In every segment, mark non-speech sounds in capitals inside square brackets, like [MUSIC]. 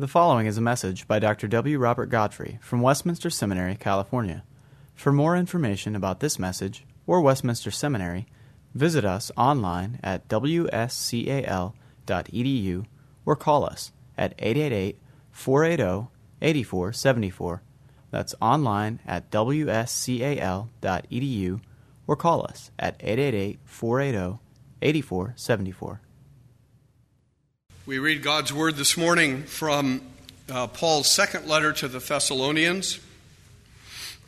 The following is a message by Dr. W. Robert Godfrey from Westminster Seminary, California. For more information about this message or Westminster Seminary, visit us online at wscal.edu or call us at 888 480 8474. That's online at wscal.edu or call us at 888 480 8474. We read God's word this morning from uh, Paul's second letter to the Thessalonians,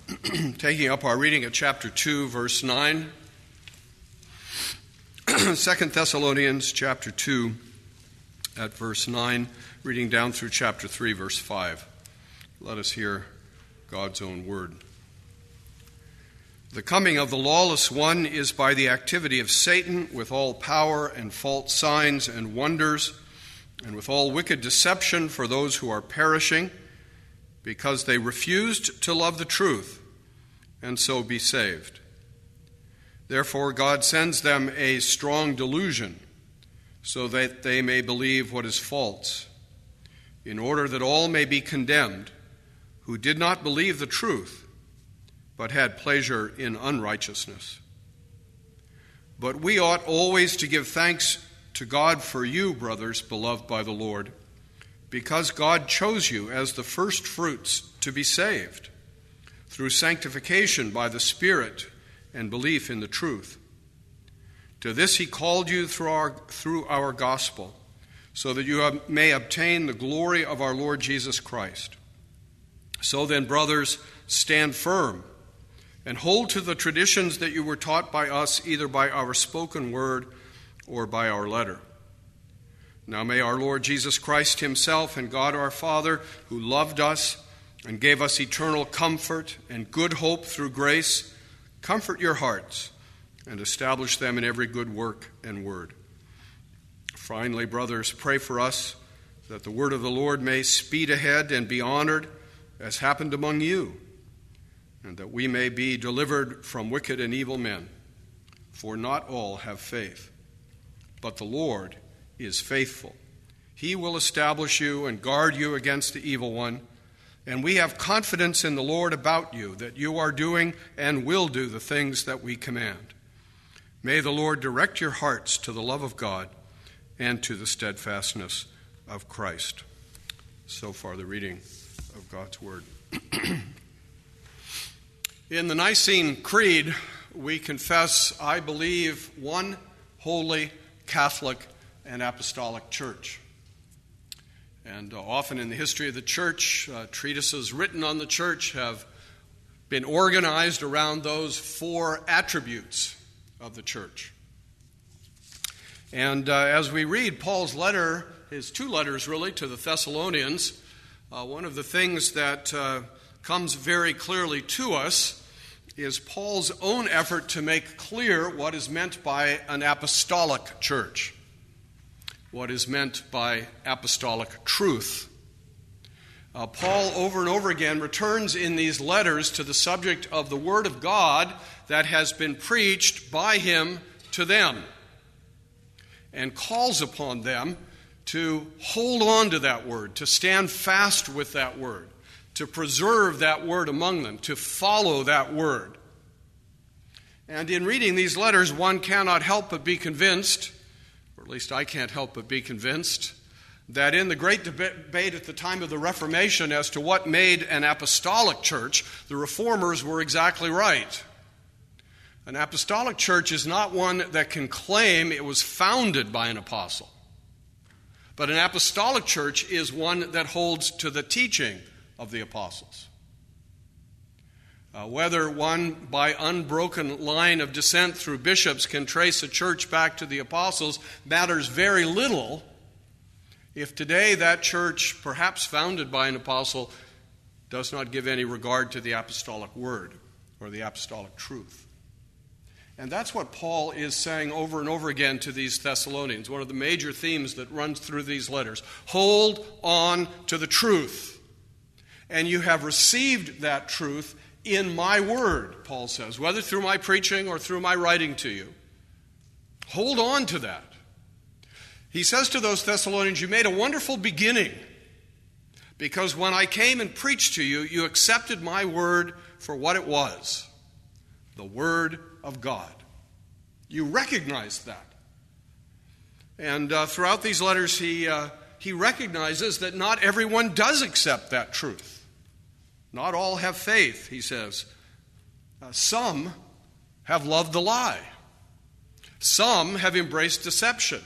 [CLEARS THROAT] taking up our reading at chapter 2, verse 9. [CLEARS THROAT] 2 Thessalonians chapter 2 at verse 9, reading down through chapter 3, verse 5. Let us hear God's own word. The coming of the lawless one is by the activity of Satan with all power and false signs and wonders and with all wicked deception for those who are perishing, because they refused to love the truth and so be saved. Therefore, God sends them a strong delusion, so that they may believe what is false, in order that all may be condemned who did not believe the truth, but had pleasure in unrighteousness. But we ought always to give thanks to God for you, brothers, beloved by the Lord, because God chose you as the first fruits to be saved through sanctification by the Spirit and belief in the truth. To this he called you through our, through our gospel, so that you may obtain the glory of our Lord Jesus Christ. So then, brothers, stand firm and hold to the traditions that you were taught by us, either by our spoken word or by our letter. Now may our Lord Jesus Christ Himself and God our Father, who loved us and gave us eternal comfort and good hope through grace, comfort your hearts and establish them in every good work and word. Finally, brothers, pray for us that the word of the Lord may speed ahead and be honored as happened among you, and that we may be delivered from wicked and evil men, for not all have faith. But the Lord is faithful. He will establish you and guard you against the evil one. And we have confidence in the Lord about you that you are doing and will do the things that we command. May the Lord direct your hearts to the love of God and to the steadfastness of Christ. So far, the reading of God's Word. [CLEARS THROAT] in the Nicene Creed, we confess, I believe, one holy Catholic and Apostolic Church. And uh, often in the history of the church, uh, treatises written on the church have been organized around those four attributes of the church. And uh, as we read Paul's letter, his two letters really, to the Thessalonians, uh, one of the things that uh, comes very clearly to us is Paul's own effort to make clear what is meant by an apostolic church, what is meant by apostolic truth. Uh, Paul, over and over again, returns in these letters to the subject of the Word of God that has been preached by him to them and calls upon them to hold on to that Word, to stand fast with that Word to preserve that word among them, to follow that word. And in reading these letters, one cannot help but be convinced, or at least I can't help but be convinced, that in the great debate at the time of the Reformation as to what made an apostolic church, the reformers were exactly right. An apostolic church is not one that can claim it was founded by an apostle. But an apostolic church is one that holds to the teaching of the apostles. Uh, whether one, by unbroken line of descent through bishops, can trace a church back to the apostles matters very little if today that church, perhaps founded by an apostle, does not give any regard to the apostolic word or the apostolic truth. And that's what Paul is saying over and over again to these Thessalonians, one of the major themes that runs through these letters. Hold on to the truth and you have received that truth in my word, Paul says, whether through my preaching or through my writing to you. Hold on to that. He says to those Thessalonians, You made a wonderful beginning. Because when I came and preached to you, you accepted my word for what it was the Word of God. You recognized that. And uh, throughout these letters, he, uh, he recognizes that not everyone does accept that truth. Not all have faith, he says. Uh, some have loved the lie, some have embraced deception,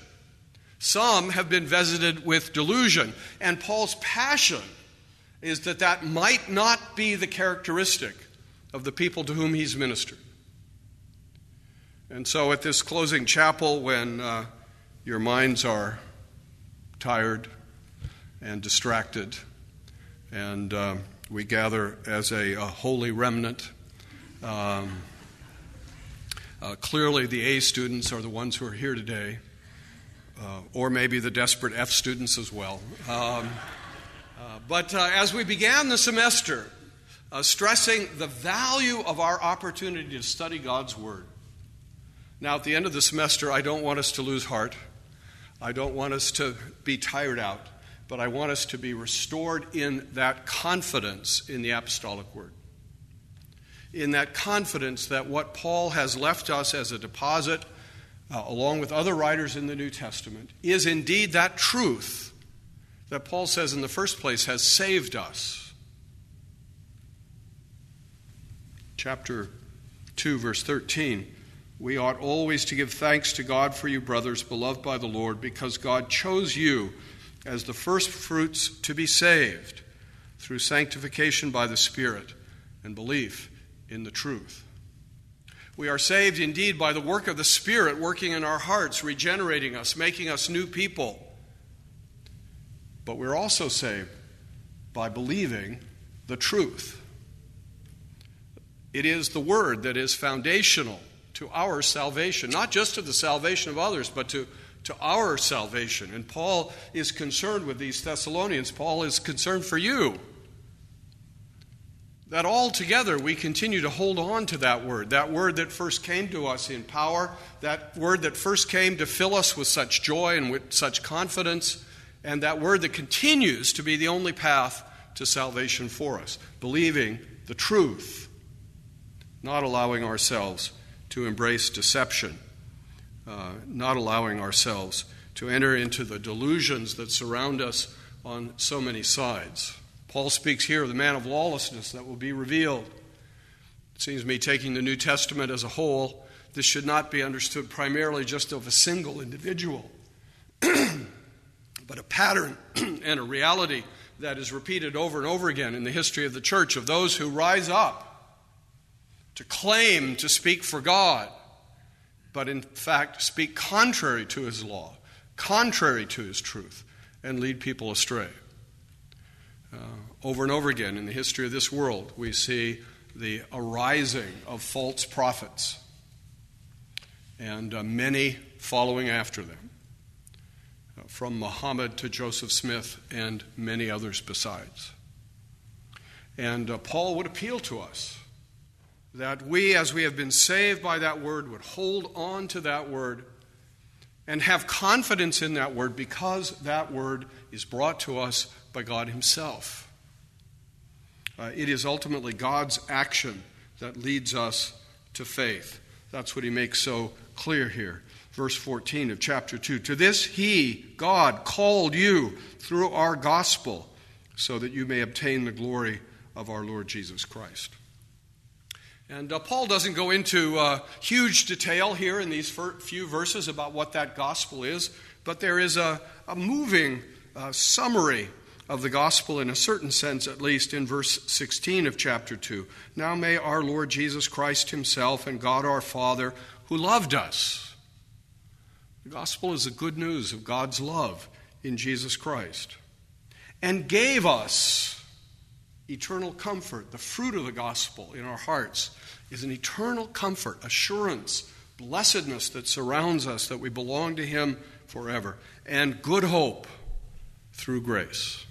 some have been visited with delusion. And Paul's passion is that that might not be the characteristic of the people to whom he's ministered. And so, at this closing chapel, when uh, your minds are tired and distracted, and uh, we gather as a, a holy remnant, um, uh, clearly the A students are the ones who are here today, uh, or maybe the desperate F students as well. Um, uh, but uh, as we began the semester, uh, stressing the value of our opportunity to study God's Word. Now, at the end of the semester, I don't want us to lose heart. I don't want us to be tired out, but I want us to be restored in that confidence in the apostolic word. In that confidence that what Paul has left us as a deposit, uh, along with other writers in the New Testament, is indeed that truth that Paul says in the first place has saved us chapter 2, verse 13, we ought always to give thanks to God for you, brothers, beloved by the Lord, because God chose you as the first fruits to be saved through sanctification by the Spirit and belief in the truth. We are saved indeed by the work of the Spirit working in our hearts, regenerating us, making us new people. But we're also saved by believing the truth. It is the Word that is foundational to our salvation, not just to the salvation of others, but to, to our salvation. And Paul is concerned with these Thessalonians. Paul is concerned for you. That all together we continue to hold on to that word, that word that first came to us in power, that word that first came to fill us with such joy and with such confidence, and that word that continues to be the only path to salvation for us, believing the truth not allowing ourselves to embrace deception, uh, not allowing ourselves to enter into the delusions that surround us on so many sides. Paul speaks here of the man of lawlessness that will be revealed. It seems to me, taking the New Testament as a whole, this should not be understood primarily just of a single individual, [CLEARS THROAT] but a pattern [CLEARS THROAT] and a reality that is repeated over and over again in the history of the church of those who rise up to claim to speak for God, but in fact speak contrary to his law, contrary to his truth, and lead people astray. Uh, over and over again in the history of this world, we see the arising of false prophets and uh, many following after them, uh, from Muhammad to Joseph Smith and many others besides. And uh, Paul would appeal to us that we, as we have been saved by that word, would hold on to that word and have confidence in that word because that word is brought to us by God Himself. Uh, it is ultimately God's action that leads us to faith. That's what He makes so clear here. Verse 14 of chapter 2 To this He, God, called you through our gospel so that you may obtain the glory of our Lord Jesus Christ. And uh, Paul doesn't go into uh, huge detail here in these few verses about what that gospel is, but there is a, a moving uh, summary of the gospel, in a certain sense at least, in verse 16 of chapter 2. Now may our Lord Jesus Christ Himself and God our Father, who loved us, the gospel is the good news of God's love in Jesus Christ, and gave us eternal comfort. The fruit of the gospel in our hearts is an eternal comfort, assurance, blessedness that surrounds us, that we belong to Him forever, and good hope through grace.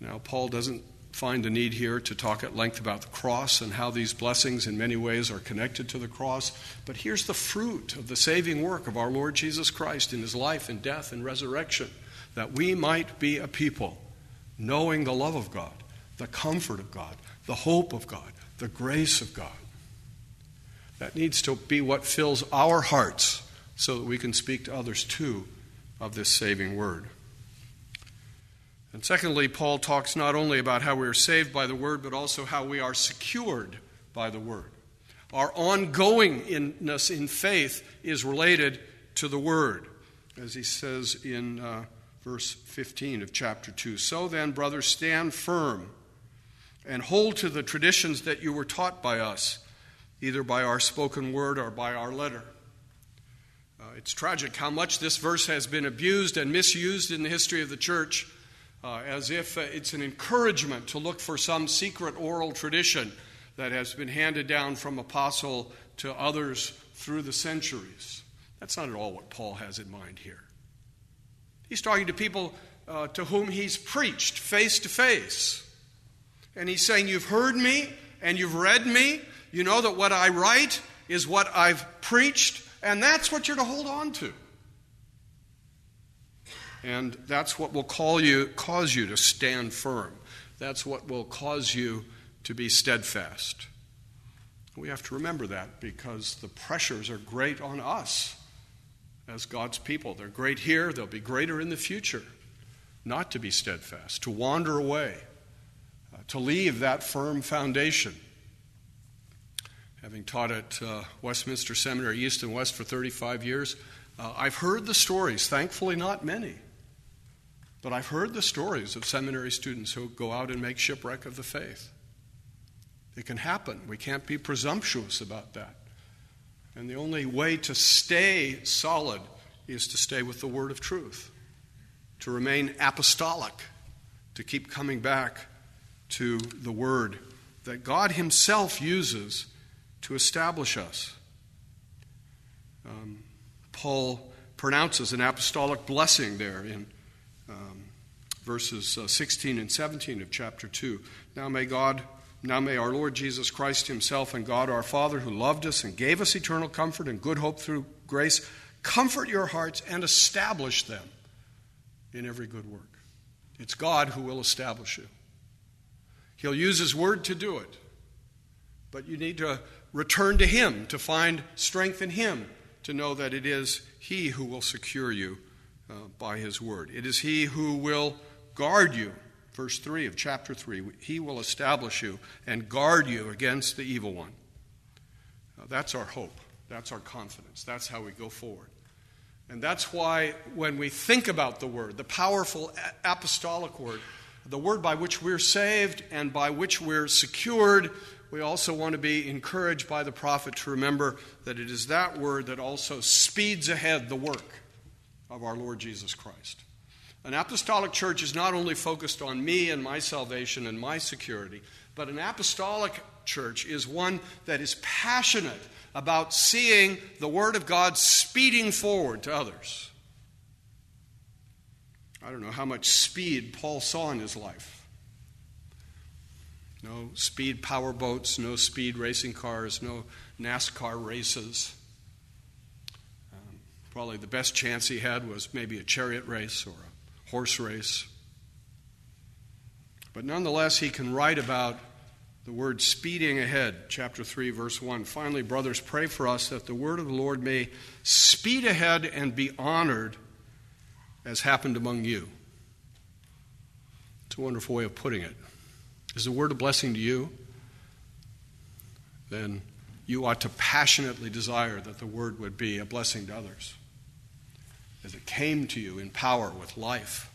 Now, Paul doesn't find a need here to talk at length about the cross and how these blessings in many ways are connected to the cross. But here's the fruit of the saving work of our Lord Jesus Christ in his life and death and resurrection that we might be a people knowing the love of God, the comfort of God, the hope of God, the grace of God. That needs to be what fills our hearts so that we can speak to others too of this saving word. And secondly, Paul talks not only about how we are saved by the word, but also how we are secured by the word. Our ongoingness in faith is related to the word, as he says in uh, verse 15 of chapter 2. So then, brothers, stand firm and hold to the traditions that you were taught by us, either by our spoken word or by our letter. Uh, it's tragic how much this verse has been abused and misused in the history of the church, uh, as if uh, it's an encouragement to look for some secret oral tradition that has been handed down from apostle to others through the centuries. That's not at all what Paul has in mind here. He's talking to people uh, to whom he's preached face to face. And he's saying, You've heard me and you've read me. You know that what I write is what I've preached, and that's what you're to hold on to. And that's what will call you, cause you to stand firm. That's what will cause you to be steadfast. We have to remember that because the pressures are great on us as God's people. They're great here, they'll be greater in the future. Not to be steadfast, to wander away, uh, to leave that firm foundation. Having taught at uh, Westminster Seminary East and West for 35 years, uh, I've heard the stories, thankfully, not many, but I've heard the stories of seminary students who go out and make shipwreck of the faith. It can happen. We can't be presumptuous about that. And the only way to stay solid is to stay with the word of truth, to remain apostolic, to keep coming back to the word that God Himself uses to establish us. Um, Paul pronounces an apostolic blessing there in um, verses uh, 16 and 17 of chapter 2. Now may God now may our Lord Jesus Christ Himself and God our Father, who loved us and gave us eternal comfort and good hope through grace, comfort your hearts and establish them in every good work. It's God who will establish you. He'll use His word to do it. But you need to return to Him to find strength in Him, to know that it is He who will secure you uh, by His word. It is He who will guard you verse 3 of chapter 3 He will establish you and guard you against the evil one. Now, that's our hope. That's our confidence. That's how we go forward. And that's why when we think about the word, the powerful apostolic word, the word by which we're saved and by which we're secured, we also want to be encouraged by the prophet to remember that it is that word that also speeds ahead the work of our Lord Jesus Christ. An apostolic church is not only focused on me and my salvation and my security, but an apostolic church is one that is passionate about seeing the Word of God speeding forward to others. I don't know how much speed Paul saw in his life. No speed power boats, no speed racing cars, no NASCAR races. Um, probably the best chance he had was maybe a chariot race or a horse race. But nonetheless, he can write about the word speeding ahead, chapter 3, verse 1. Finally, brothers, pray for us that the word of the Lord may speed ahead and be honored as happened among you. It's a wonderful way of putting it. Is the word a blessing to you? Then you ought to passionately desire that the word would be a blessing to others as it came to you in power with life,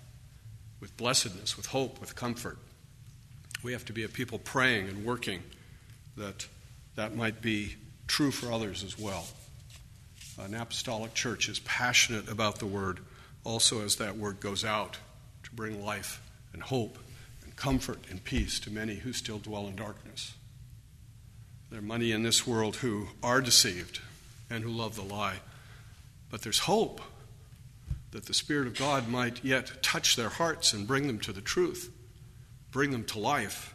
with blessedness, with hope, with comfort. We have to be a people praying and working that that might be true for others as well. An apostolic church is passionate about the word also as that word goes out to bring life and hope and comfort and peace to many who still dwell in darkness. There are many in this world who are deceived and who love the lie, but there's hope that the Spirit of God might yet touch their hearts and bring them to the truth, bring them to life,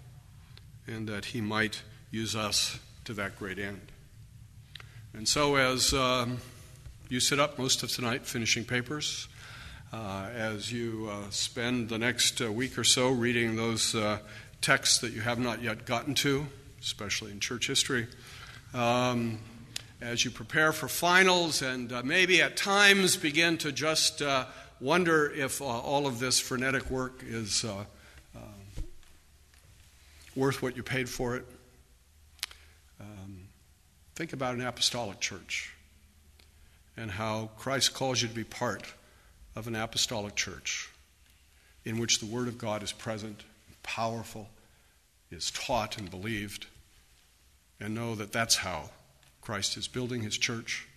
and that He might use us to that great end. And so, as um, you sit up most of tonight finishing papers, uh, as you uh, spend the next uh, week or so reading those uh, texts that you have not yet gotten to, especially in church history. Um, as you prepare for finals and uh, maybe at times begin to just uh, wonder if all of this frenetic work is worth what you paid for it. Um, think about an apostolic church and how Christ calls you to be part of an apostolic church in which the Word of God is present, powerful, is taught and believed, and know that that's how Christ is building His church.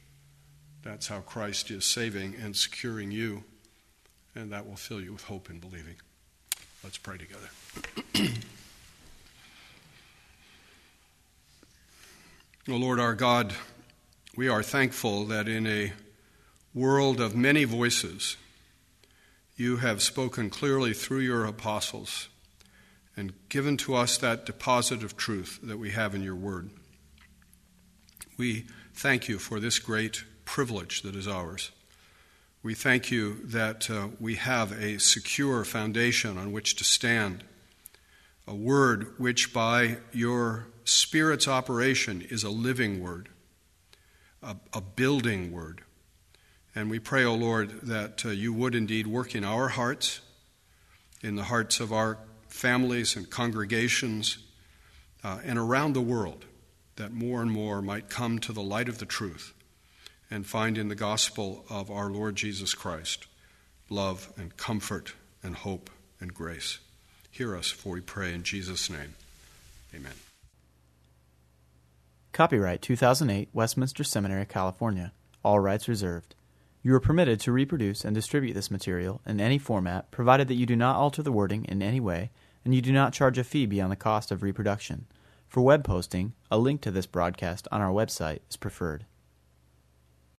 That's how Christ is saving and securing you, and that will fill you with hope and believing. Let's pray together. O [CLEARS THROAT] oh, Lord our God, we are thankful that in a world of many voices, you have spoken clearly through your apostles and given to us that deposit of truth that we have in your word. We thank you for this great privilege that is ours. We thank you that uh, we have a secure foundation on which to stand, a word which, by your Spirit's operation is a living word, a, a building word. And we pray, O oh Lord, that uh, you would indeed work in our hearts, in the hearts of our families and congregations, uh, and around the world, that more and more might come to the light of the truth and find in the gospel of our Lord Jesus Christ love and comfort and hope and grace. Hear us, for we pray in Jesus' name. Amen. Copyright 2008 Westminster Seminary, California. All rights reserved. You are permitted to reproduce and distribute this material in any format provided that you do not alter the wording in any way and you do not charge a fee beyond the cost of reproduction. For web posting, a link to this broadcast on our website is preferred.